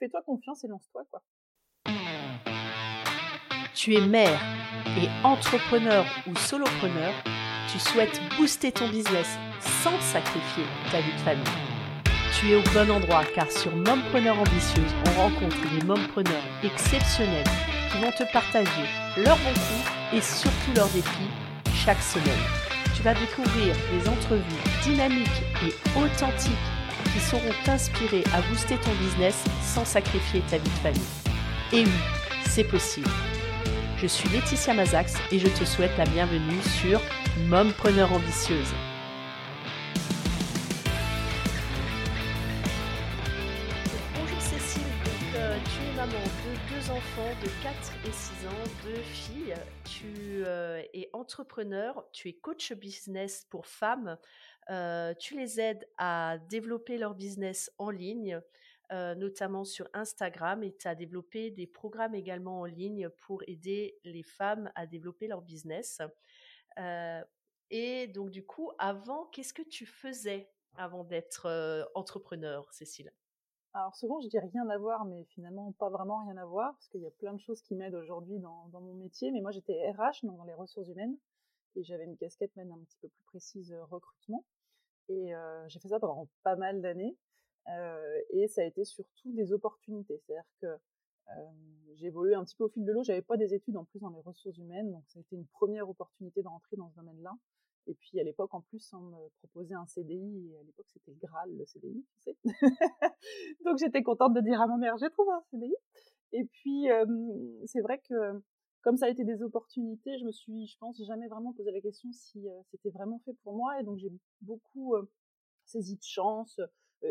fais-toi confiance et lance-toi, quoi. Tu es mère et entrepreneur ou solopreneur, tu souhaites booster ton business sans sacrifier ta vie de famille. Tu es au bon endroit car sur Mompreneur Ambitieuse, on rencontre des mompreneurs exceptionnels qui vont te partager leurs bons coups et surtout leurs défis chaque semaine. Tu vas découvrir des entrevues dynamiques et authentiques qui sauront t'inspirer à booster ton business sans sacrifier ta vie de famille. Et oui, c'est possible. Je suis Laetitia Mazax et je te souhaite la bienvenue sur Mompreneur Ambitieuse. Bonjour Cécile, euh, tu es maman de deux enfants de 4 et 6 ans, deux filles. Tu euh, es entrepreneur, tu es coach business pour femmes. Tu les aides à développer leur business en ligne, notamment sur Instagram, et tu as développé des programmes également en ligne pour aider les femmes à développer leur business. Et donc, du coup, avant, qu'est-ce que tu faisais avant d'être entrepreneur, Cécile? Alors, souvent, je dis rien à voir, mais finalement, pas vraiment rien à voir, parce qu'il y a plein de choses qui m'aident aujourd'hui dans, dans, mon métier. Mais moi, j'étais RH, donc dans les ressources humaines, et j'avais une casquette même un petit peu plus précise recrutement. Et j'ai fait ça pendant pas mal d'années. et ça a été surtout des opportunités. C'est-à-dire que j'ai évolué un petit peu au fil de l'eau. J'avais pas des études en plus dans les ressources humaines, donc ça a été une première opportunité de rentrer dans ce domaine-là. Et puis à l'époque, en plus, on me proposait un CDI, et à l'époque c'était le Graal, le CDI, tu sais. donc j'étais contente de dire à ma mère, j'ai trouvé un CDI. Et puis c'est vrai que comme ça a été des opportunités, je me suis, je pense, jamais vraiment posé la question si c'était vraiment fait pour moi. Et donc j'ai beaucoup saisi de chance,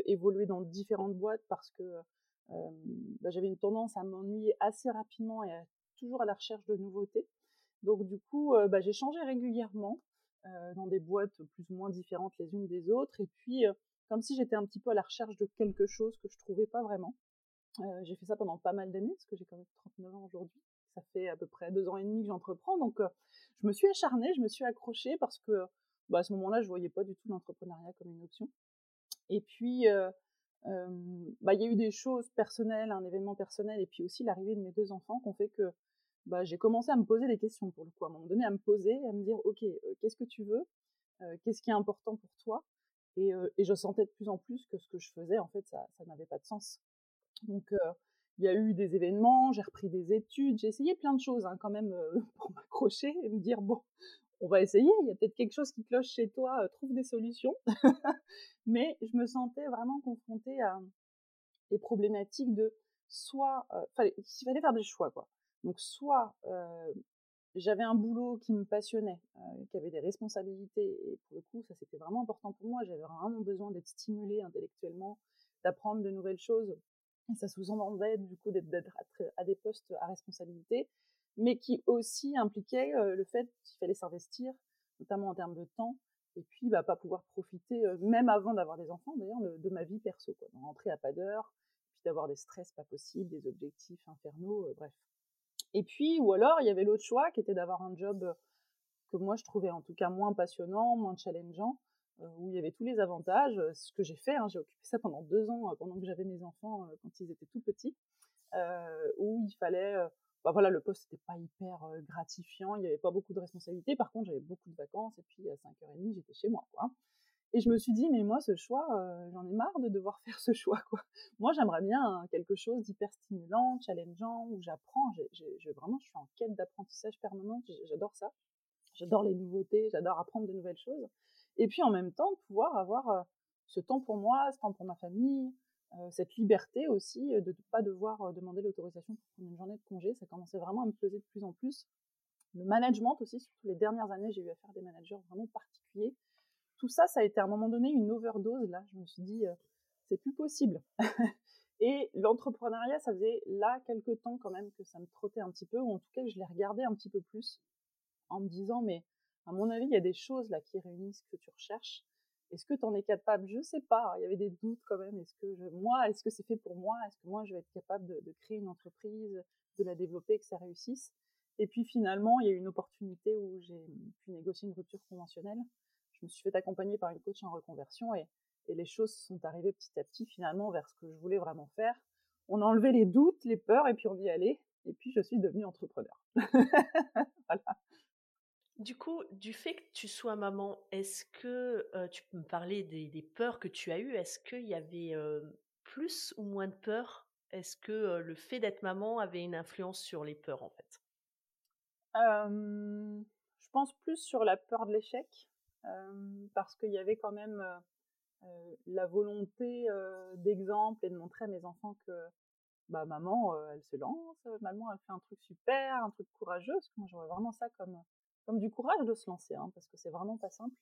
évolué dans différentes boîtes parce que bah, j'avais une tendance à m'ennuyer assez rapidement et toujours à la recherche de nouveautés. Donc du coup, bah, j'ai changé régulièrement dans des boîtes plus ou moins différentes les unes des autres. Et puis, comme si j'étais un petit peu à la recherche de quelque chose que je trouvais pas vraiment. j'ai fait ça pendant pas mal d'années, parce que j'ai quand même 39 ans aujourd'hui ça fait à peu près deux ans et demi que j'entreprends, donc je me suis acharnée, je me suis accrochée parce que bah, à ce moment-là, je voyais pas du tout l'entrepreneuriat comme une option. Et puis, bah, il y a eu des choses personnelles, un événement personnel, et puis aussi l'arrivée de mes deux enfants qui ont fait que bah, j'ai commencé à me poser des questions pour le coup, à un moment donné, à me poser, à me dire, ok, qu'est-ce que tu veux, qu'est-ce qui est important pour toi, et, je sentais de plus en plus que ce que je faisais, en fait, ça n'avait pas de sens. Donc, il y a eu des événements, j'ai repris des études, j'ai essayé plein de choses hein, quand même euh, pour m'accrocher et me dire bon, on va essayer, il y a peut-être quelque chose qui cloche chez toi, euh, trouve des solutions. Mais je me sentais vraiment confrontée à des problématiques de soit, euh, il fallait faire des choix quoi. Donc soit j'avais un boulot qui me passionnait, qui avait des responsabilités, et pour le coup, ça c'était vraiment important pour moi. J'avais vraiment besoin d'être stimulée intellectuellement, d'apprendre de nouvelles choses ça sous-entendait du coup d'être à des postes à responsabilité, mais qui aussi impliquait le fait qu'il fallait s'investir, notamment en termes de temps, et puis bah, pas pouvoir profiter, même avant d'avoir des enfants d'ailleurs, de ma vie perso, quoi, rentrer à pas d'heure, puis d'avoir des stress pas possibles, des objectifs infernaux, bref. Et puis, ou alors, il y avait l'autre choix qui était d'avoir un job que moi je trouvais en tout cas moins passionnant, moins challengeant, où il y avait tous les avantages, euh, ce que j'ai fait, hein, j'ai occupé ça pendant deux ans, euh, pendant que j'avais mes enfants quand ils étaient tout petits, où il fallait, bah voilà, le poste n'était pas hyper gratifiant, il n'y avait pas beaucoup de responsabilités, par contre j'avais beaucoup de vacances, et puis à 5h30 j'étais chez moi. Et je me suis dit, mais moi, ce choix, j'en ai marre de devoir faire ce choix. Moi, j'aimerais bien hein, quelque chose d'hyper stimulant, challengeant, où j'apprends. J'ai, vraiment, je suis en quête d'apprentissage permanente. J'adore ça. J'adore les nouveautés. J'adore apprendre de nouvelles choses. Et puis en même temps, pouvoir avoir ce temps pour moi, ce temps pour ma famille, cette liberté aussi de ne pas devoir demander l'autorisation pour prendre une journée de congé. Ça commençait vraiment à me peser de plus en plus. Le management aussi, surtout les dernières années, j'ai eu à faire des managers vraiment particuliers. Tout ça, ça a été à un moment donné une overdose. Là, je me suis dit, c'est plus possible. Et l'entrepreneuriat, ça faisait là quelques temps quand même que ça me trottait un petit peu, ou en tout cas je l'ai regardé un petit peu plus, en me disant, mais à mon avis, il y a des choses là qui réunissent ce que tu recherches. Est-ce que tu en es capable? Je sais pas. Il y avait des doutes quand même. Est-ce que moi, est-ce que c'est fait pour moi? Est-ce que moi, je vais être capable de, créer une entreprise, de la développer, que ça réussisse? Et puis finalement, il y a eu une opportunité où j'ai pu négocier une rupture conventionnelle. Je me suis fait accompagner par une coach en reconversion et, les choses sont arrivées petit à petit finalement vers ce que je voulais vraiment faire. on a enlevé les doutes, les peurs, et puis on y allait. Et puis je suis devenue entrepreneur. voilà. Du coup, du fait que tu sois maman, est-ce que tu peux me parler des, peurs que tu as eues? Est-ce qu'il y avait plus ou moins de peurs Est-ce que le fait d'être maman avait une influence sur les peurs en fait? Je pense plus sur la peur de l'échec, parce qu'il y avait quand même la volonté d'exemple et de montrer à mes enfants que bah, maman, elle se lance, maman, elle fait un truc super, un truc courageux, moi, j'aurais vraiment ça comme, comme du courage de se lancer, hein, parce que c'est vraiment pas simple.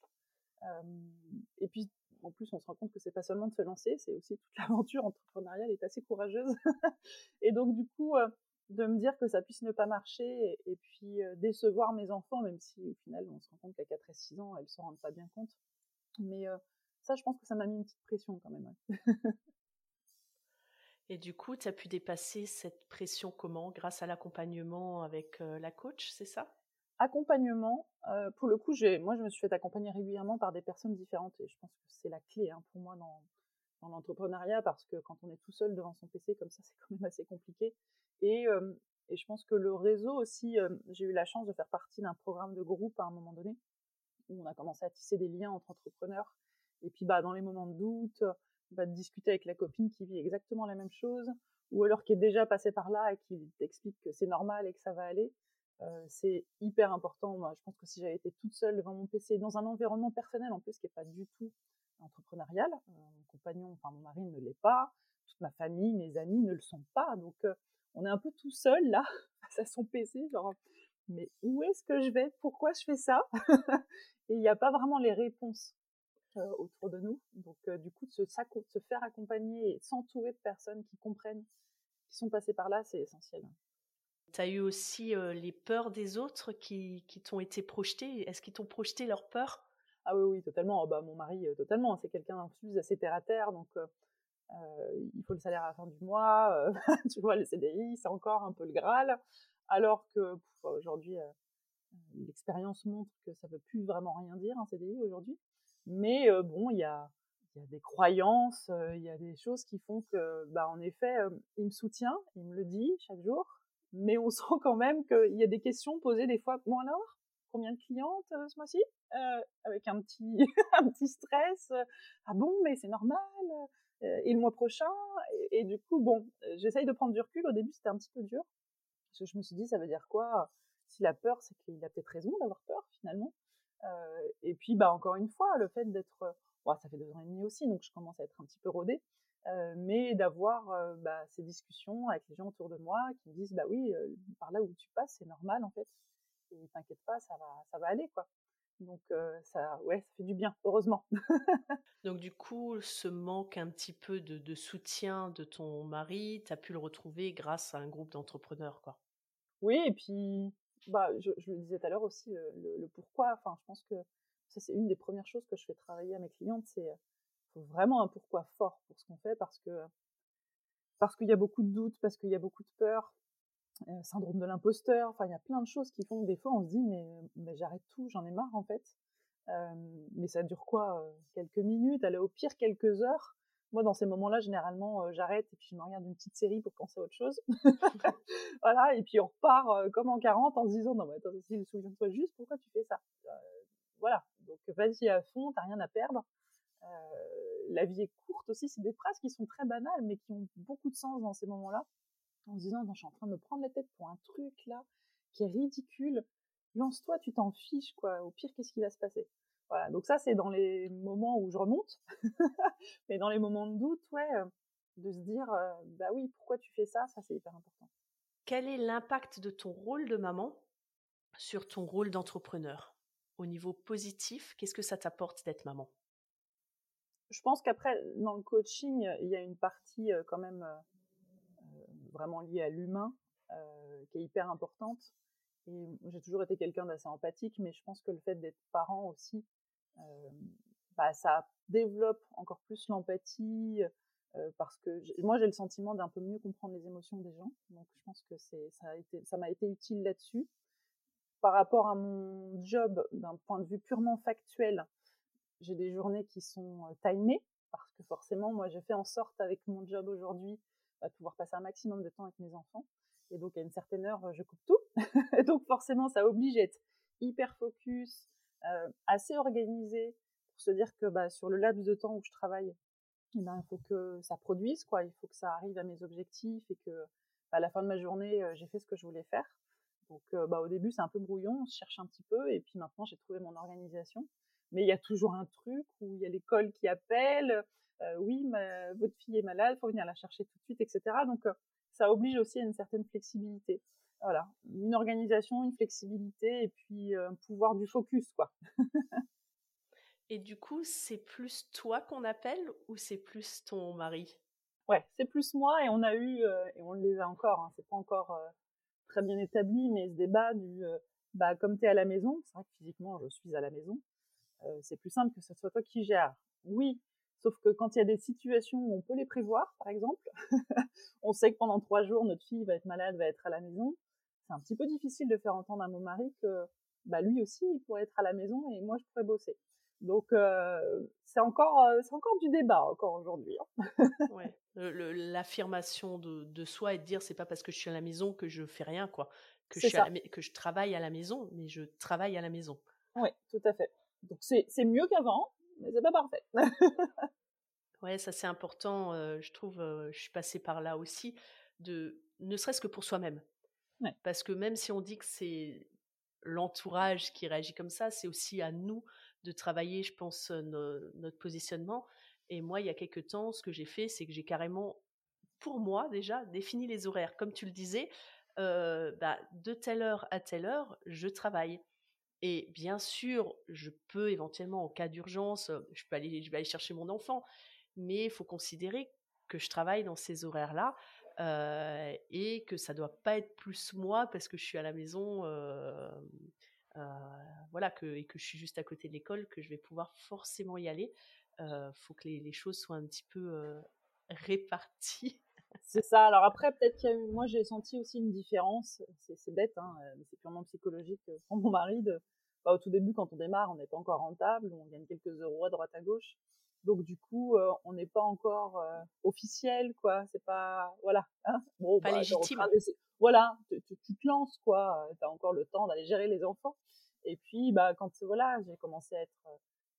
et puis, en plus, on se rend compte que c'est pas seulement de se lancer, c'est aussi toute l'aventure entrepreneuriale est assez courageuse. et donc, du coup, de me dire que ça puisse ne pas marcher et, puis décevoir mes enfants, même si au final, on se rend compte qu'à 4 et 6 ans, elles se rendent pas bien compte. Mais ça, je pense que ça m'a mis une petite pression quand même. Et du coup, tu as pu dépasser cette pression comment? Grâce à l'accompagnement avec la coach, c'est ça? Accompagnement, pour le coup, moi je me suis fait accompagner régulièrement par des personnes différentes et je pense que c'est la clé hein, pour moi dans, dans l'entrepreneuriat parce que quand on est tout seul devant son PC comme ça, c'est quand même assez compliqué. Et, et je pense que le réseau aussi, j'ai eu la chance de faire partie d'un programme de groupe à un moment donné où on a commencé à tisser des liens entre entrepreneurs. Et puis bah, dans les moments de doute, bah, de discuter avec la copine qui vit exactement la même chose, ou alors qui est déjà passée par là et qui t'explique que c'est normal et que ça va aller. C'est hyper important. Moi, je pense que si j'avais été toute seule devant mon PC, dans un environnement personnel en plus qui n'est pas du tout entrepreneurial, mon compagnon, enfin mon mari ne l'est pas, toute ma famille, mes amis ne le sont pas, donc on est un peu tout seul là, face à son PC, genre mais où est-ce que je vais? Pourquoi je fais ça? Et il n'y a pas vraiment les réponses. Autour de nous. Donc, du coup, de se, se, faire accompagner et s'entourer de personnes qui comprennent, qui sont passées par là, c'est essentiel. Tu as eu aussi les peurs des autres qui, qui t'ont été projetées? Est-ce qu'ils t'ont projeté leurs peurs? Ah oui, oui, totalement. Bah, mon mari, totalement. C'est quelqu'un plus assez terre à terre. Donc, il faut le salaire à la fin du mois. tu vois, le CDI, c'est encore un peu le Graal. Alors que aujourd'hui, l'expérience montre que ça ne veut plus vraiment rien dire, un CDI aujourd'hui. Mais bon, il y a, y a des croyances, il y a des choses qui font que, bah, en effet, il me soutient, il me le dit chaque jour, mais on sent quand même qu'il y a des questions posées des fois. Bon alors, combien de clientes ce mois-ci? Avec un petit, stress. ah bon, mais c'est normal. et le mois prochain? Et, du coup, bon, j'essaye de prendre du recul. Au début, c'était un petit peu dur parce que je me suis dit, ça veut dire quoi? Si la peur, c'est qu'il a peut-être raison d'avoir peur finalement. Euh, et puis, bah, encore une fois, le fait d'être, bon, ça fait deux ans et demi aussi, donc je commence à être un petit peu rodée, euh, mais d'avoir euh, bah, ces discussions avec les gens autour de moi qui me disent, bah oui, par là où tu passes, c'est normal en fait, et t'inquiète pas, ça va, ça va aller quoi. Donc ça, ouais, ça fait du bien, heureusement. Donc du coup, ce manque un petit peu de, de soutien de ton mari, tu as pu le retrouver grâce à un groupe d'entrepreneurs, quoi. Oui, et puis bah, je, je, le disais tout à l'heure aussi, le, le, pourquoi. Enfin, je pense que ça, c'est une des premières choses que je fais travailler à mes clientes. C'est vraiment un pourquoi fort pour ce qu'on fait parce que parce qu'il y a beaucoup de doutes, parce qu'il y a beaucoup de peur, euh, syndrome de l'imposteur. Enfin, il y a plein de choses qui font que des fois on se dit mais, j'arrête tout, j'en ai marre en fait. Euh, mais ça dure quoi euh, Quelques minutes, allez au pire quelques heures. Moi, dans ces moments-là, généralement, euh, j'arrête et puis je me regarde une petite série pour penser à autre chose. voilà, et puis on repart comme en 40 en se disant, non, mais attends, Cécile, souviens-toi juste, pourquoi tu fais ça Voilà, donc vas-y à fond, t'as rien à perdre. La vie est courte aussi, c'est des phrases qui sont très banales, mais qui ont beaucoup de sens dans ces moments-là. En se disant, je suis en train de me prendre la tête pour un truc là qui est ridicule. Lance-toi, tu t'en fiches, quoi. Au pire, qu'est-ce qui va se passer? Voilà, donc ça c'est dans les moments où je remonte, mais dans les moments de doute, ouais, euh, de se dire, euh, bah oui, pourquoi tu fais ça, ça c'est hyper important. Quel est l'impact de ton rôle de maman sur ton rôle d'entrepreneur? Au niveau positif, qu'est-ce que ça t'apporte d'être maman? Je pense qu'après, dans le coaching, il y a une partie euh, quand même vraiment liée à l'humain qui est hyper importante. Et j'ai toujours été quelqu'un d'assez empathique, mais je pense que le fait d'être parent aussi, euh, bah, ça développe encore plus l'empathie euh, parce que moi j'ai le sentiment d'un peu mieux comprendre les émotions des gens. Donc je pense que ça a été m'a été utile là-dessus. Par rapport à mon job d'un point de vue purement factuel, j'ai des journées qui sont timées parce que forcément moi j'ai fait en sorte avec mon job aujourd'hui bah, pouvoir passer un maximum de temps avec mes enfants. Et donc, à une certaine heure, je coupe tout. donc, forcément, ça oblige à être hyper focus, assez organisé, pour se dire que bah, sur le laps de temps où je travaille, eh ben, il faut que ça produise, quoi. Il faut que ça arrive à mes objectifs et que bah, à la fin de ma journée, j'ai fait ce que je voulais faire. Donc, bah, au début, c'est un peu brouillon, on cherche un petit peu, et puis maintenant, j'ai trouvé mon organisation. Mais il y a toujours un truc où il y a l'école qui appelle, oui, votre fille est malade, il faut venir la chercher tout de suite, etc. Donc, ça oblige aussi à une certaine flexibilité. Voilà, une organisation, une flexibilité, et puis un pouvoir du focus, quoi. et du coup, c'est plus toi qu'on appelle ou c'est plus ton mari? Ouais, c'est plus moi, et on a eu, et on les a encore, hein, c'est pas encore très bien établi, mais ce débat du bah, comme tu es à la maison, c'est vrai que physiquement je suis à la maison, euh, c'est plus simple que ce soit toi qui gères. Oui, sauf que quand il y a des situations où on peut les prévoir, par exemple, on sait que pendant trois jours notre fille va être malade, va être à la maison, c'est un petit peu difficile de faire entendre à mon mari que bah, lui aussi il pourrait être à la maison et moi je pourrais bosser. Donc euh, c'est encore euh, c'est encore du débat encore aujourd'hui. Hein. ouais. L'affirmation de, de, soi et de dire c'est pas parce que je suis à la maison que je fais rien quoi, que je suis que je travaille à la maison, mais je travaille à la maison. Oui, tout à fait. Donc c'est mieux qu'avant, mais c'est pas parfait. ouais, ça c'est important. Euh, je trouve, je suis passée par là aussi, de ne serait-ce que pour soi-même. Ouais. Parce que même si on dit que c'est l'entourage qui réagit comme ça, c'est aussi à nous de travailler, je pense, notre positionnement. Et moi, il y a quelques temps, ce que j'ai fait, c'est que j'ai carrément, pour moi déjà, défini les horaires. Comme tu le disais, bah, de telle heure à telle heure, je travaille. Et bien sûr, je peux éventuellement, en cas d'urgence, je peux aller, vais aller chercher mon enfant, mais il faut considérer que je travaille dans ces horaires-là et que ça doit pas être plus moi parce que je suis à la maison voilà, et que je suis juste à côté de l'école, que je vais pouvoir forcément y aller. Il faut que les, choses soient un petit peu réparties. C'est ça. Alors après, peut-être qu'il y a eu, moi j'ai senti aussi une différence. C'est bête, hein, mais c'est purement psychologique. Pour mon mari, de, bah, au tout début, quand on démarre, on n'est pas encore rentable, on gagne quelques euros à droite à gauche. Donc du coup, on n'est pas encore officiel, quoi. C'est pas, voilà. Hein. bon, pas bah, légitime. Voilà, tu, tu, te lances, quoi. Tu as encore le temps d'aller gérer les enfants. Et puis, bah, quand voilà, j'ai commencé à être,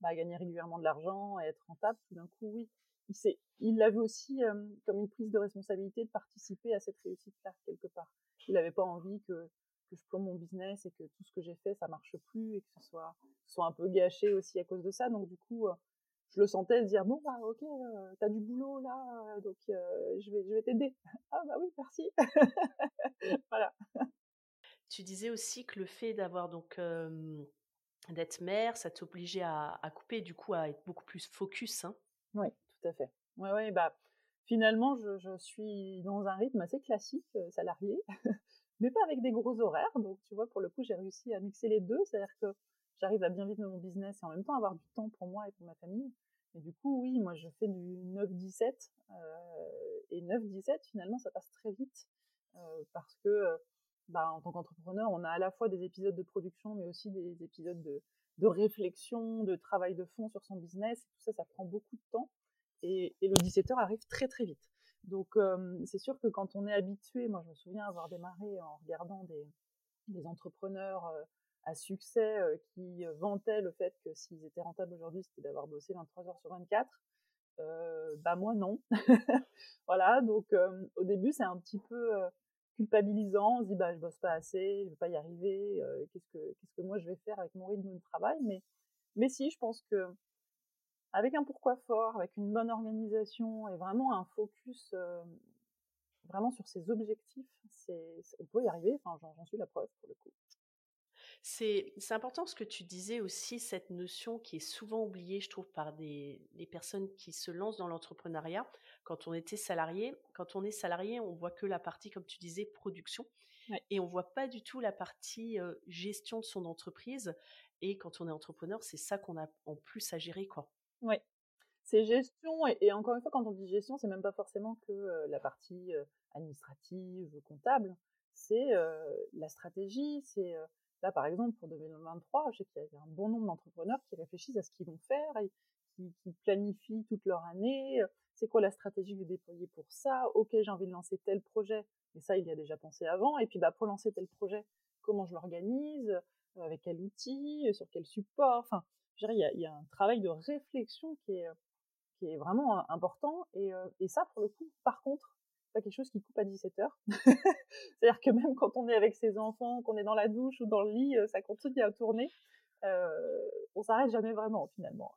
bah, à gagner régulièrement de l'argent, à être rentable, tout d'un coup, oui, il il l'a vu aussi comme une prise de responsabilité de participer à cette réussite-là quelque part. Il n'avait pas envie que, que je plombe mon business et que tout ce que j'ai fait, ça marche plus et que ce soit, soit un peu gâché aussi à cause de ça. Donc du coup, je le sentais se dire bon bah ok, euh, t'as du boulot là, donc je vais, je vais t'aider. ah bah oui, merci. voilà. Tu disais aussi que le fait d'avoir donc d'être mère, ça t'obligeait à, à couper, du coup à être beaucoup plus focus. Hein oui, tout à fait. Ouais, ouais, bah finalement je, suis dans un rythme assez classique salarié, mais pas avec des gros horaires. Donc tu vois, pour le coup, j'ai réussi à mixer les deux, c'est-à-dire que j'arrive à bien vivre mon business et en même temps avoir du temps pour moi et pour ma famille. Et du coup, oui, moi je fais du 9-17 et 9-17 finalement ça passe très vite parce que bah, en tant qu'entrepreneur, on a à la fois des épisodes de production, mais aussi des épisodes de, de réflexion, de travail de fond sur son business. Tout ça, ça prend beaucoup de temps. Et, et le 17h arrive très très vite. Donc c'est sûr que quand on est habitué, moi je me souviens avoir démarré en regardant des, entrepreneurs à succès qui vantaient le fait que s'ils étaient rentables aujourd'hui, c'était d'avoir bossé 23 heures sur 24. Euh, bah moi non. voilà, donc au début c'est un petit peu culpabilisant, on se dit bah je bosse pas assez, je vais pas y arriver, euh, qu'est-ce que qu'est-ce que moi je vais faire avec mon rythme de travail, mais mais si je pense que avec un pourquoi fort, avec une bonne organisation et vraiment un focus euh, vraiment sur ses objectifs, c'est on peut y arriver. Enfin j'en suis la preuve pour le coup. C'est important ce que tu disais aussi, cette notion qui est souvent oubliée, je trouve, par des, des personnes qui se lancent dans l'entrepreneuriat. Quand on était salarié, quand on est salarié, on voit que la partie, comme tu disais, production. Et on voit pas du tout la partie gestion de son entreprise. Et quand on est entrepreneur, c'est ça qu'on a en plus à gérer, quoi. Oui, c'est gestion. Et, encore une fois, quand on dit gestion, c'est même pas forcément que la partie administrative, comptable. C'est la stratégie, c'est Là, par exemple, pour 2023, je sais qu'il y a un bon nombre d'entrepreneurs qui réfléchissent à ce qu'ils vont faire et qui, planifient toute leur année. c'est quoi la stratégie que vous déployez pour ça? Ok, j'ai envie de lancer tel projet, mais ça, il y a déjà pensé avant. Et puis, bah, pour lancer tel projet, comment je l'organise? Avec quel outil? Sur quel support? Enfin, je il y, a, un travail de réflexion qui est, vraiment important. Et, et ça, pour le coup, par contre, pas quelque chose qui coupe à 17 heures. C'est-à-dire que même quand on est avec ses enfants, qu'on est dans la douche ou dans le lit, ça continue à tourner. Euh, on s'arrête jamais vraiment finalement.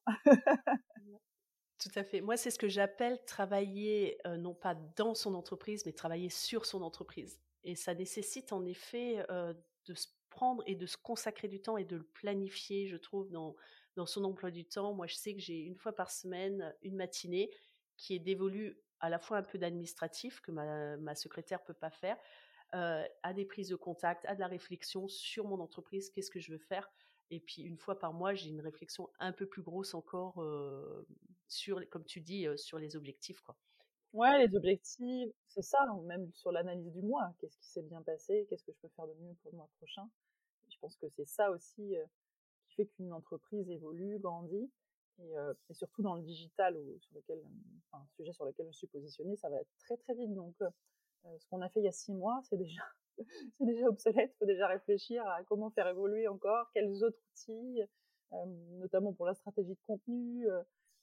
Tout à fait. Moi, c'est ce que j'appelle travailler non pas dans son entreprise, mais travailler sur son entreprise. Et ça nécessite en effet de se prendre et de se consacrer du temps et de le planifier, je trouve, dans, dans son emploi du temps. Moi, je sais que j'ai une fois par semaine une matinée qui est dévolue à la fois un peu d'administratif que ma, ma secrétaire peut pas faire, à des prises de contact, à de la réflexion sur mon entreprise, qu'est-ce que je veux faire. Et puis une fois par mois, j'ai une réflexion un peu plus grosse encore sur, comme tu dis, sur les objectifs, quoi. Ouais, les objectifs, c'est ça, même sur l'analyse du mois. Qu'est-ce qui s'est bien passé? Qu'est-ce que je peux faire de mieux pour le mois prochain? Je pense que c'est ça aussi fait qu'une entreprise évolue, grandit. Et, surtout dans le digital, enfin, sujet sur lequel je suis positionnée, ça va très très vite. Donc, ce qu'on a fait il y a six mois, c'est déjà c'est déjà obsolète. Il faut déjà réfléchir à comment faire évoluer encore, quels autres outils, notamment pour la stratégie de contenu.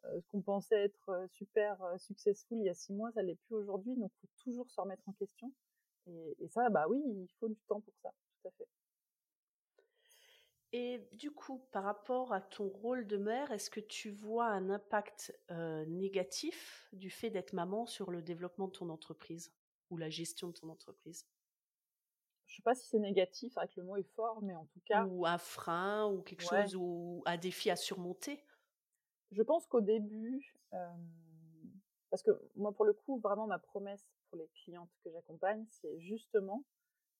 ce qu'on pensait être super successful il y a six mois, ça l'est plus aujourd'hui. Donc, il faut toujours se remettre en question. Et, et, ça, bah oui, il faut du temps pour ça, tout à fait. Et du coup, par rapport à ton rôle de mère, est-ce que tu vois un impact négatif du fait d'être maman sur le développement de ton entreprise ou la gestion de ton entreprise? Je ne sais pas si c'est négatif, avec le mot est fort, mais en tout cas. Ou un frein, ou quelque chose, ou un défi à surmonter? Je pense qu'au début, parce que moi, pour le coup, vraiment, ma promesse pour les clientes que j'accompagne, c'est justement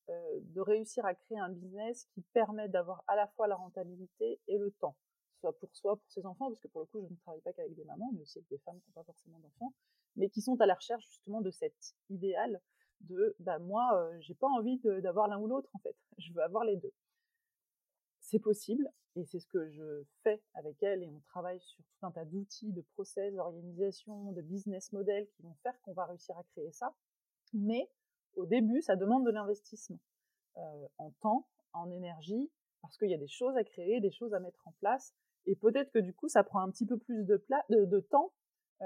de réussir à créer un business qui permet d'avoir à la fois la rentabilité et le temps, soit pour soi, pour ses enfants, parce que pour le coup, je ne travaille pas qu'avec des mamans, mais aussi avec des femmes qui n'ont pas forcément d'enfants, mais qui sont à la recherche justement de cet idéal de bah moi euh, j'ai pas envie d'avoir l'un ou l'autre en fait. Je veux avoir les deux. C'est possible et c'est ce que je fais avec elle et on travaille sur tout un tas d'outils de process d'organisation de business model qui vont faire qu'on va réussir à créer ça mais au début ça demande de l'investissement euh, en temps en énergie parce qu'il y a des choses à créer des choses à mettre en place et peut-être que du coup ça prend un petit peu plus de, de, de temps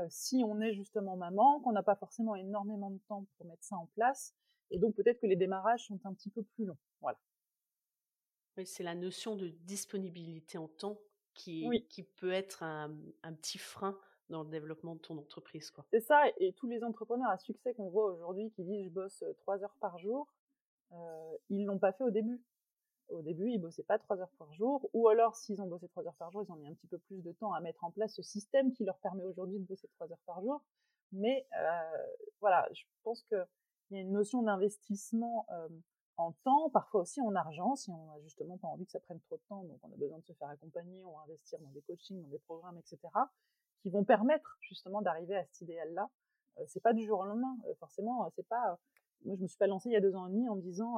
si on est justement maman, qu'on n'a pas forcément énormément de temps pour mettre ça en place, et donc peut-être que les démarrages sont un petit peu plus longs. Voilà. Oui, c'est la notion de disponibilité en temps qui, qui peut être un, un, petit frein dans le développement de ton entreprise. C'est ça, et tous les entrepreneurs à succès qu'on voit aujourd'hui qui disent je bosse trois heures par jour, euh, ils l'ont pas fait au début au début, ils bossaient pas trois heures par jour, ou alors s'ils ont bossé trois heures par jour, ils ont mis un petit peu plus de temps à mettre en place ce système qui leur permet aujourd'hui de bosser trois heures par jour. Mais voilà, je pense qu'il y a une notion d'investissement en temps, parfois aussi en argent, si on a justement pas envie que ça prenne trop de temps, donc on a besoin de se faire accompagner, on va investir dans des coachings, dans des programmes, etc., qui vont permettre justement d'arriver à cet idéal-là. Euh, c'est pas du jour au lendemain, forcément, c'est pas. Moi, je me suis pas lancée il y a deux ans et demi en me disant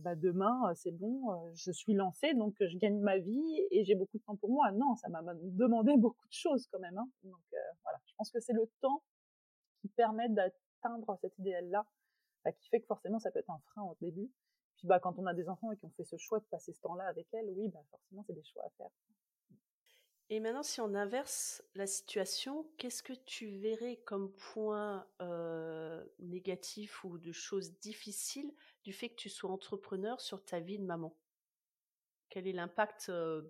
bah demain c'est bon, je suis lancée donc je gagne ma vie et j'ai beaucoup de temps pour moi. Non, ça m'a demandé beaucoup de choses quand même. Hein. Donc voilà, je pense que c'est le temps qui permet d'atteindre cet idéal-là, bah, qui fait que forcément ça peut être un frein au début. Puis bah quand on a des enfants et qu'on fait ce choix de passer ce temps-là avec elles, oui bah forcément c'est des choix à faire. Et maintenant, si on inverse la situation, qu'est-ce que tu verrais comme point euh, négatif ou de choses difficiles du fait que tu sois entrepreneur sur ta vie de maman? Quel est l'impact, euh,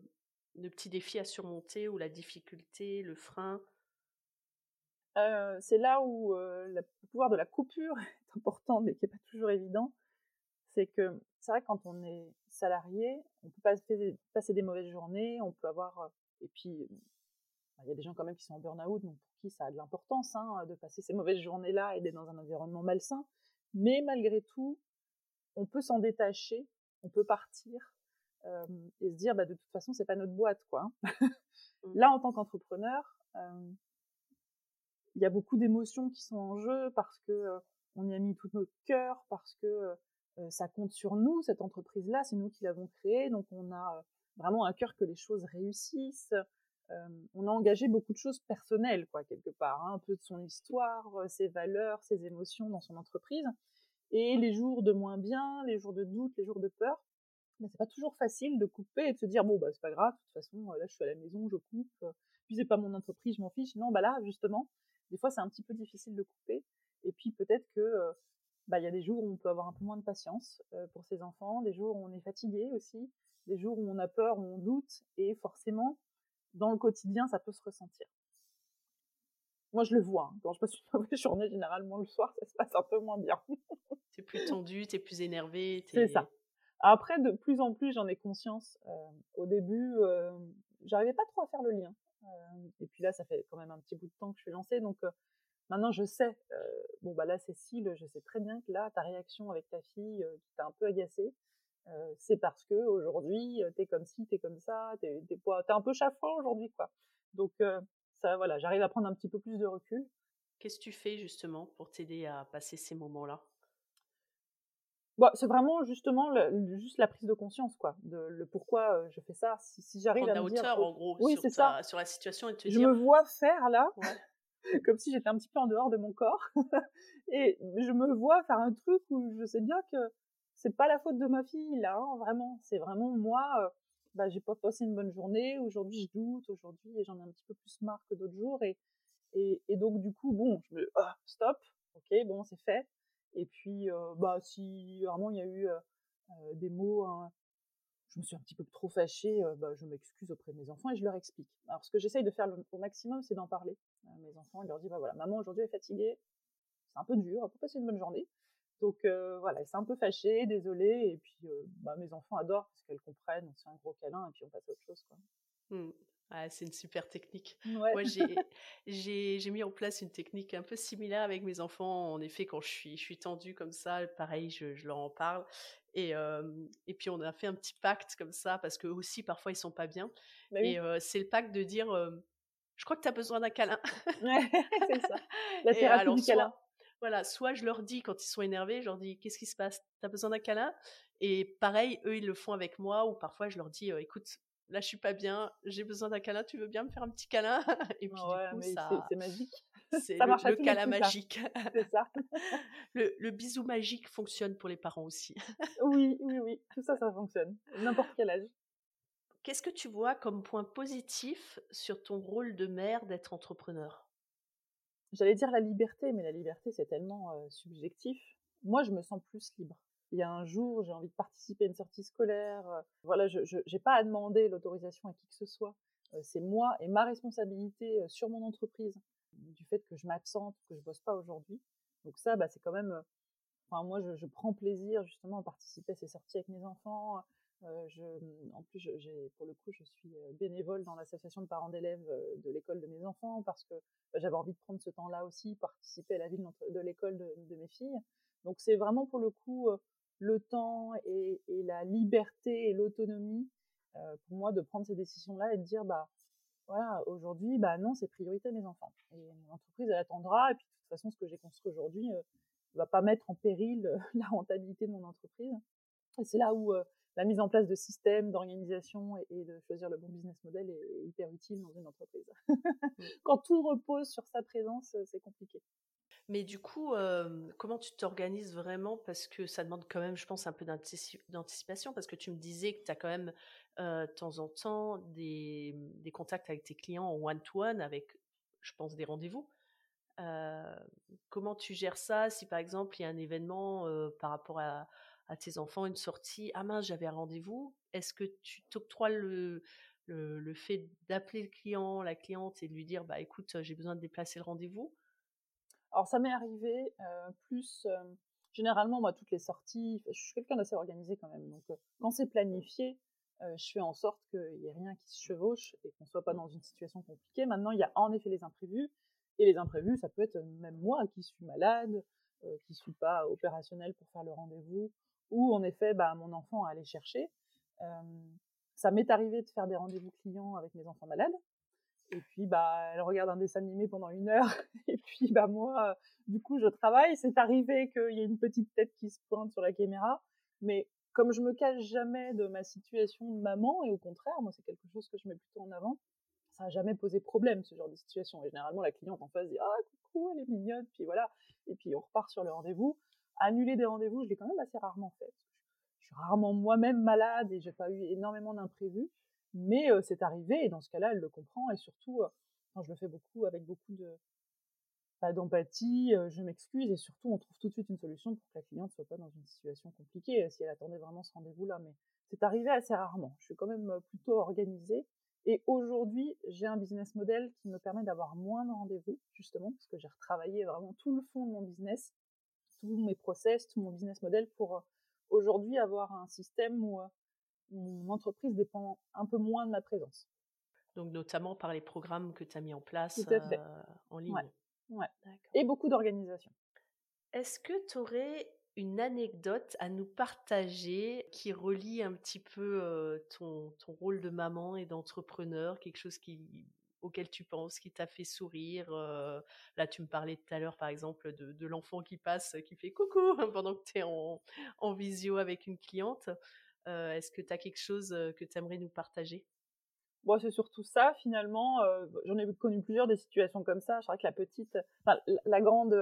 de petits défis à surmonter ou la difficulté, le frein? Euh, C'est là où le pouvoir de la coupure est important, mais qui n'est pas toujours évident. C'est que c'est vrai quand on est salarié, on peut passer, passer des mauvaises journées, on peut avoir et puis, bah, il y a des gens quand même qui sont en burn-out, donc pour qui ça a de l'importance hein, de passer ces mauvaises journées-là et d'être dans un environnement malsain. Mais malgré tout, on peut s'en détacher, on peut partir et se dire, bah, de toute façon, c'est pas notre boîte, quoi. Hein. Mmh. Là, en tant qu'entrepreneur, il y a beaucoup d'émotions qui sont en jeu parce que on y a mis tout notre cœur, parce que ça compte sur nous, cette entreprise-là, c'est nous qui l'avons créée, donc on a vraiment à cœur que les choses réussissent. on a engagé beaucoup de choses personnelles, quoi, quelque part, hein, un peu de son histoire, ses valeurs, ses émotions dans son entreprise. Et les jours de moins bien, les jours de doute, les jours de peur, mais c'est pas toujours facile de couper et de se dire bon bah c'est pas grave, de toute façon là je suis à la maison, je coupe, puis c'est pas mon entreprise, je m'en fiche. Non bah là justement, des fois c'est un petit peu difficile de couper. Et puis peut-être que bah il y a des jours où on peut avoir un peu moins de patience pour ses enfants, des jours où on est fatigué aussi, des jours où on a peur, où on doute, et forcément dans le quotidien ça peut se ressentir. Moi, je le vois. Hein. Quand je passe une mauvaise journée, généralement le soir, ça se passe un peu moins bien. t'es plus tendu, t'es plus énervé. C'est ça. Après, de plus en plus, j'en ai conscience. Euh, au début, euh, j'arrivais pas trop à faire le lien. Euh, et puis là, ça fait quand même un petit bout de temps que je suis lancée, donc maintenant je sais. bon bah là, Cécile, je sais très bien que là, ta réaction avec ta fille qui t'a un peu agacée, c'est parce que aujourd'hui, t'es comme ci, t'es comme ça, t'es es, un peu chafouin aujourd'hui, quoi. Donc ça, voilà, j'arrive à prendre un petit peu plus de recul. Qu'est-ce que tu fais justement pour t'aider à passer ces moments-là? Bah, c'est vraiment justement le, juste la prise de conscience, quoi, de le pourquoi je fais ça. Si, si j'arrive à me hauteur, dire, en gros, oui, sur, ça. sur la situation et te je dire. me vois faire là, comme si j'étais un petit peu en dehors de mon corps, et je me vois faire un truc où je sais bien que c'est pas la faute de ma fille là, hein, vraiment. C'est vraiment moi. bah, j'ai pas passé une bonne journée. Aujourd'hui, je doute. Aujourd'hui, j'en ai un petit peu plus marre que d'autres jours, et, donc du coup, bon, je me, oh, stop. Ok, bon, c'est fait et puis, bah, si vraiment il y a eu des mots, hein, je me suis un petit peu trop fâchée, bah, je m'excuse auprès de mes enfants et je leur explique. Alors, ce que j'essaye de faire au maximum, c'est d'en parler. à mes enfants, je leur dis, bah voilà, maman aujourd'hui est fatiguée, c'est un peu dur, on peut passer une bonne journée. Donc voilà, elle s'est un peu fâchée, désolée, et puis bah, mes enfants adorent parce qu'elles comprennent, on se fait un gros câlin et puis on passe à autre chose. Mmh. Ah, c'est une super technique. Moi, j'ai mis en place une technique un peu similaire avec mes enfants. En effet, quand je suis, je suis tendue comme ça, pareil, je, je leur en parle. Et, et puis, on a fait un petit pacte comme ça, parce qu'eux aussi, parfois, ils sont pas bien. Bah et c'est le pacte de dire Je crois que tu as besoin d'un câlin. c'est ça. La thérapie du câlin. voilà, soit je leur dis quand ils sont énervés, je leur dis Qu'est-ce qui se passe? Tu as besoin d'un câlin? Et pareil, eux, ils le font avec moi, ou parfois, je leur dis Écoute, là je suis pas bien, j'ai besoin d'un câlin, tu veux bien me faire un petit câlin Et puis du coup, ça, c'est magique. C'est le, le câlin magique. C'est ça. le, le, bisou magique fonctionne pour les parents aussi. oui, oui, oui, tout ça, ça fonctionne, n'importe quel âge. Qu'est-ce que tu vois comme point positif sur ton rôle de mère d'être entrepreneur? J'allais dire la liberté, mais la liberté c'est tellement euh, subjectif. Moi, je me sens plus libre il y a un jour, j'ai envie de participer à une sortie scolaire. Euh, voilà, je n'ai pas à demander l'autorisation à qui que ce soit. Euh, c'est moi et ma responsabilité euh, sur mon entreprise du fait que je m'absente, que je bosse pas aujourd'hui. Donc ça, bah, c'est quand même. Enfin, moi, je, je, prends plaisir justement à participer à ces sorties avec mes enfants. Euh, je, en plus, j'ai, pour le coup, je suis bénévole dans l'association de parents d'élèves de l'école de mes enfants parce que bah, j'avais envie de prendre ce temps-là aussi, participer à la vie de, l'école de, de, mes filles. Donc c'est vraiment pour le coup le temps et, la liberté et l'autonomie euh, pour moi de prendre ces décisions-là et de dire bah voilà aujourd'hui bah non c'est priorité mes enfants. Et mon entreprise elle attendra. Et puis de toute façon ce que j'ai construit aujourd'hui ne euh, va pas mettre en péril euh, la rentabilité de mon entreprise. Et c'est là où la mise en place de systèmes d'organisation et, de choisir le bon business model est hyper utile dans une entreprise. Mmh. quand tout repose sur sa présence c'est compliqué mais du coup, comment tu t'organises vraiment? Parce que ça demande quand même, je pense, un peu d'anticipation, parce que tu me disais que tu as quand même de temps en temps des, contacts avec tes clients en one-to-one, avec, je pense, des rendez-vous. comment tu gères ça? Si, par exemple, il y a un événement par rapport à, tes enfants, une sortie Ah mince, j'avais un rendez-vous. Est-ce que tu t'octroies le, le, fait d'appeler le client, la cliente, et de lui dire bah écoute, j'ai besoin de déplacer le rendez-vous alors ça m'est arrivé plus généralement moi toutes les sorties, je suis quelqu'un d'assez organisé quand même, donc quand c'est planifié, je fais en sorte qu'il n'y ait rien qui se chevauche et qu'on soit pas dans une situation compliquée. Maintenant il y a en effet les imprévus et les imprévus ça peut être même moi qui suis malade, qui suis pas opérationnel pour faire le rendez-vous ou en effet bah mon enfant à aller chercher. ça m'est arrivé de faire des rendez-vous clients avec mes enfants malades et puis, bah, elle regarde un dessin animé pendant une heure. Et puis, bah, moi, du coup, je travaille. C'est arrivé qu'il y ait une petite tête qui se pointe sur la caméra. Mais comme je me cache jamais de ma situation de maman, et au contraire, moi, c'est quelque chose que je mets plutôt en avant, ça n'a jamais posé problème ce genre de situation. Et généralement, la cliente en face dit ah coucou, elle est mignonne, puis voilà, et puis on repart sur le rendez-vous. Annuler des rendez-vous, je l'ai quand même assez rarement fait. Je suis rarement moi-même malade et j'ai pas eu énormément d'imprévus, mais c'est arrivé et dans ce cas-là, elle le comprend et surtout, quand je le fais beaucoup avec beaucoup de pas d'empathie, je m'excuse et surtout on trouve tout de suite une solution pour que la cliente soit pas dans une situation compliquée si elle attendait vraiment ce rendez-vous-là. Mais c'est arrivé assez rarement. Je suis quand même plutôt organisée et aujourd'hui, j'ai un business model qui me permet d'avoir moins de rendez-vous, justement, parce que j'ai retravaillé vraiment tout le fond de mon business, tous mes process, tout mon business model pour euh, aujourd'hui avoir un système où euh, mon entreprise dépend un peu moins de ma présence. Donc notamment par les programmes que tu as mis en place euh, en ligne. Ouais. Et beaucoup d'organisation. Est-ce que tu aurais une anecdote à nous partager qui relie un petit peu ton, ton rôle de maman et d'entrepreneur, quelque chose qui, auquel tu penses, qui t'a fait sourire. là, tu me parlais tout à l'heure, par exemple, de, de l'enfant qui passe, qui fait coucou pendant que tu es en, en, visio avec une cliente. Est-ce que tu as quelque chose que tu aimerais nous partager? Bon, c'est surtout ça, finalement. J'en ai connu plusieurs des situations comme ça. Je crois que la petite, la, grande,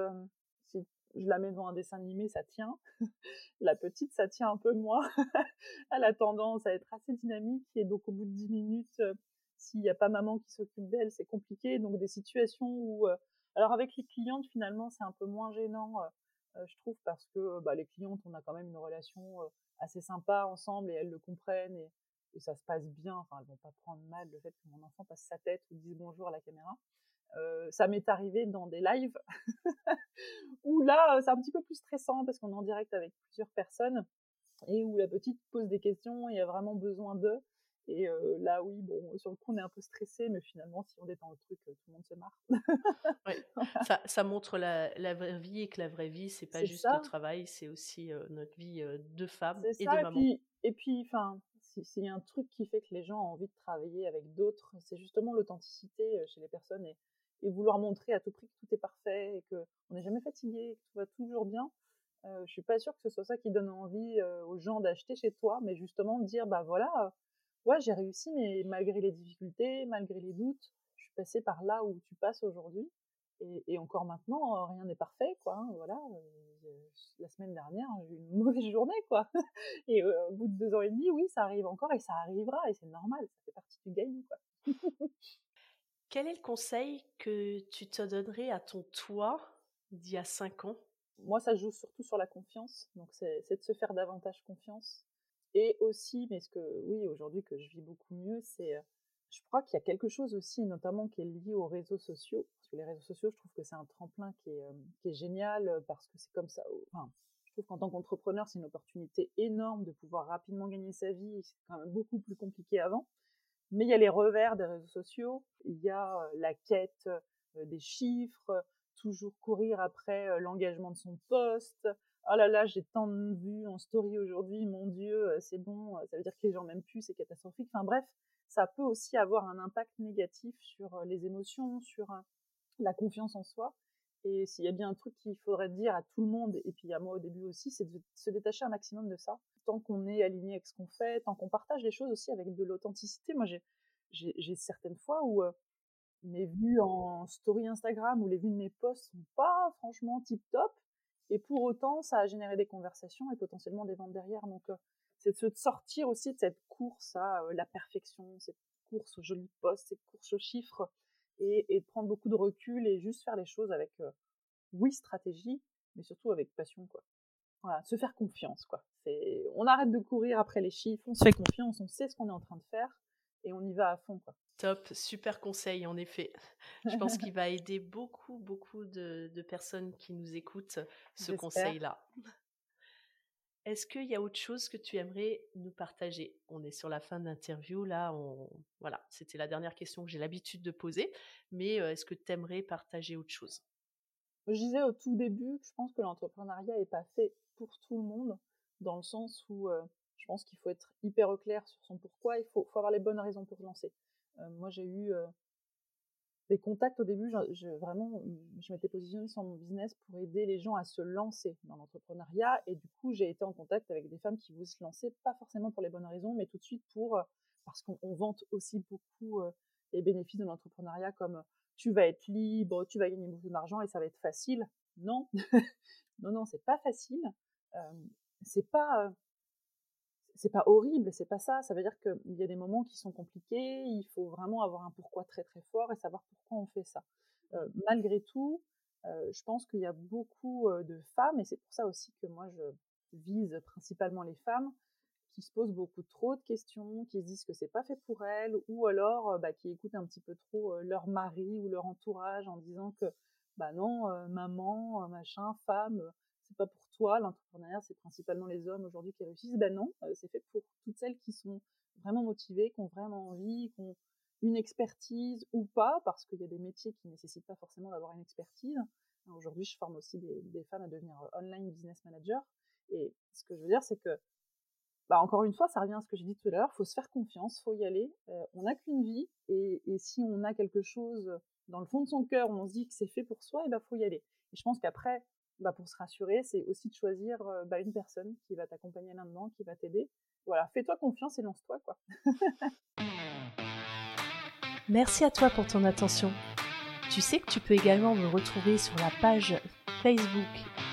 je la mets devant un dessin animé, ça tient. la petite, ça tient un peu moins. Elle a tendance à être assez dynamique et donc au bout de 10 minutes, euh, s'il n'y a pas maman qui s'occupe d'elle, c'est compliqué. Donc des situations où... Euh, alors avec les clientes, finalement, c'est un peu moins gênant, euh, je trouve, parce que bah, les clientes, on a quand même une relation assez sympa ensemble et elles le comprennent et, et ça se passe bien. Enfin, elles vont pas prendre mal le fait que mon enfant passe sa tête ou dise bonjour à la caméra. Euh, ça m'est arrivé dans des lives où là, c'est un petit peu plus stressant parce qu'on est en direct avec plusieurs personnes et où la petite pose des questions, y a vraiment besoin d'eux. Et euh, là, oui, bon, sur le coup, on est un peu stressé, mais finalement, si on détend le truc, tout le monde se marre. ça, ça, montre la, la, vraie vie et que la vraie vie, c'est pas juste le travail, c'est aussi notre vie de femme et de maman. Et puis, enfin, s'il y a un truc qui fait que les gens ont envie de travailler avec d'autres, c'est justement l'authenticité chez les personnes. Et et vouloir montrer à tout prix que tout est parfait et qu'on n'est jamais fatigué, que tout va toujours bien. Je suis pas sûre que ce soit ça qui donne envie aux gens d'acheter chez toi, mais justement de dire bah voilà, ouais j'ai réussi, mais malgré les difficultés, malgré les doutes, je suis passée par là où tu passes aujourd'hui. Et, et, encore maintenant, rien n'est parfait, quoi. Hein, voilà. la semaine dernière, j'ai eu une mauvaise journée, quoi. et au bout de deux ans et demi, oui, ça arrive encore et ça arrivera et c'est normal, ça fait partie du game, quoi. Quel est le conseil que tu te donnerais à ton toi d'il y a cinq ans? Moi, ça joue surtout sur la confiance. Donc, c'est de se faire davantage confiance. Et aussi, mais ce que, oui, aujourd'hui, que je vis beaucoup mieux, c'est, euh, je crois qu'il y a quelque chose aussi, notamment qui est lié aux réseaux sociaux. Parce que les réseaux sociaux, je trouve que c'est un tremplin qui est, euh, génial euh, parce que c'est comme ça. Enfin, je trouve qu'en tant qu'entrepreneur, c'est une opportunité énorme de pouvoir rapidement gagner sa vie. C'est quand même beaucoup plus compliqué avant. Mais il y a les revers des réseaux sociaux, il y a la quête des chiffres, toujours courir après l'engagement de son poste. Oh là là, j'ai tant de vues en story aujourd'hui, mon Dieu, c'est bon, ça veut dire que les gens m'aiment plus, c'est catastrophique. Enfin bref, ça peut aussi avoir un impact négatif sur les émotions, sur la confiance en soi. Et s'il y a bien un truc qu'il faudrait dire à tout le monde, et puis à moi au début aussi, c'est de se détacher un maximum de ça. Tant qu'on est aligné avec ce qu'on fait, tant qu'on partage les choses aussi avec de l'authenticité. Moi, j'ai certaines fois où euh, mes vues en story Instagram ou les vues de mes posts sont pas franchement tip top. Et pour autant, ça a généré des conversations et potentiellement des ventes derrière. Donc, euh, c'est de se sortir aussi de cette course à euh, la perfection, cette course aux jolis posts, cette course aux chiffres et, et, prendre beaucoup de recul et juste faire les choses avec, euh, oui, stratégie, mais surtout avec passion, quoi. Voilà, se faire confiance, quoi. C'est, on arrête de courir après les chiffres, on se fait confiance, on sait ce qu'on est en train de faire et on y va à fond, quoi. Top, super conseil en effet. Je pense qu'il va aider beaucoup, beaucoup de, de personnes qui nous écoutent, ce conseil-là. Est-ce qu'il y a autre chose que tu aimerais nous partager? On est sur la fin de l'interview, là, on... voilà, c'était la dernière question que j'ai l'habitude de poser, mais est-ce que tu aimerais partager autre chose? Je disais au tout début que je pense que l'entrepreneuriat n'est pas fait pour tout le monde, dans le sens où je pense qu'il faut être hyper au clair sur son pourquoi, il faut, faut avoir les bonnes raisons pour se lancer. Moi, j'ai eu des contacts au début, je, vraiment, je m'étais positionnée sur mon business pour aider les gens à se lancer dans l'entrepreneuriat. Et du coup, j'ai été en contact avec des femmes qui voulaient se lancer, pas forcément pour les bonnes raisons, mais tout de suite pour, parce qu'on vante aussi beaucoup les bénéfices de l'entrepreneuriat comme tu vas être libre, tu vas gagner beaucoup d'argent et ça va être facile. Non, non, non, c'est pas facile. c'est pas, c'est pas horrible, c'est pas ça. Ça veut dire qu'il y a des moments qui sont compliqués. Il faut vraiment avoir un pourquoi très très fort et savoir pourquoi on fait ça. malgré tout, je pense qu'il y a beaucoup de femmes et c'est pour ça aussi que moi je vise principalement les femmes qui se posent beaucoup trop de questions, qui se disent que c'est pas fait pour elles, ou alors bah, qui écoutent un petit peu trop leur mari ou leur entourage en disant que bah non, maman, machin, femme, pas pour toi, l'entrepreneuriat c'est principalement les hommes aujourd'hui qui réussissent. Ben non, c'est fait pour toutes celles qui sont vraiment motivées, qui ont vraiment envie, qui ont une expertise ou pas, parce qu'il y a des métiers qui ne nécessitent pas forcément d'avoir une expertise. Aujourd'hui, je forme aussi des, femmes à devenir online business manager. Et ce que je veux dire, c'est que bah, encore une fois, ça revient à ce que j'ai dit tout à l'heure, faut se faire confiance, faut y aller. Euh, on n'a qu'une vie, et, si on a quelque chose dans le fond de son cœur, on se dit que c'est fait pour soi, il bah, faut y aller. Et je pense qu'après, bah, pour se rassurer, c'est aussi de choisir bah, une personne qui va t'accompagner là-dedans, qui va t'aider. Voilà, fais-toi confiance et lance-toi, quoi. Merci à toi pour ton attention. Tu sais que tu peux également me retrouver sur la page Facebook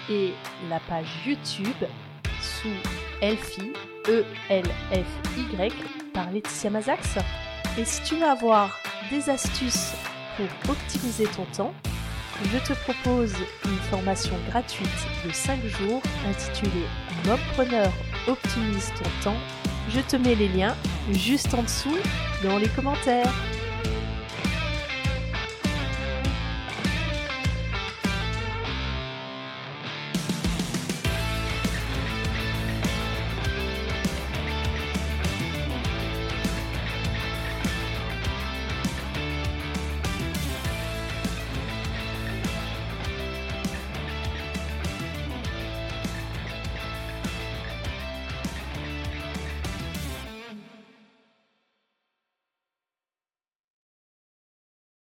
et la page YouTube sous Elfie E-L-F-Y par Laetitia Mazax. Et si tu veux avoir des astuces pour optimiser ton temps, je te propose une formation gratuite de 5 jours intitulée Mompreneur optimise ton temps. Je te mets les liens juste en dessous dans les commentaires.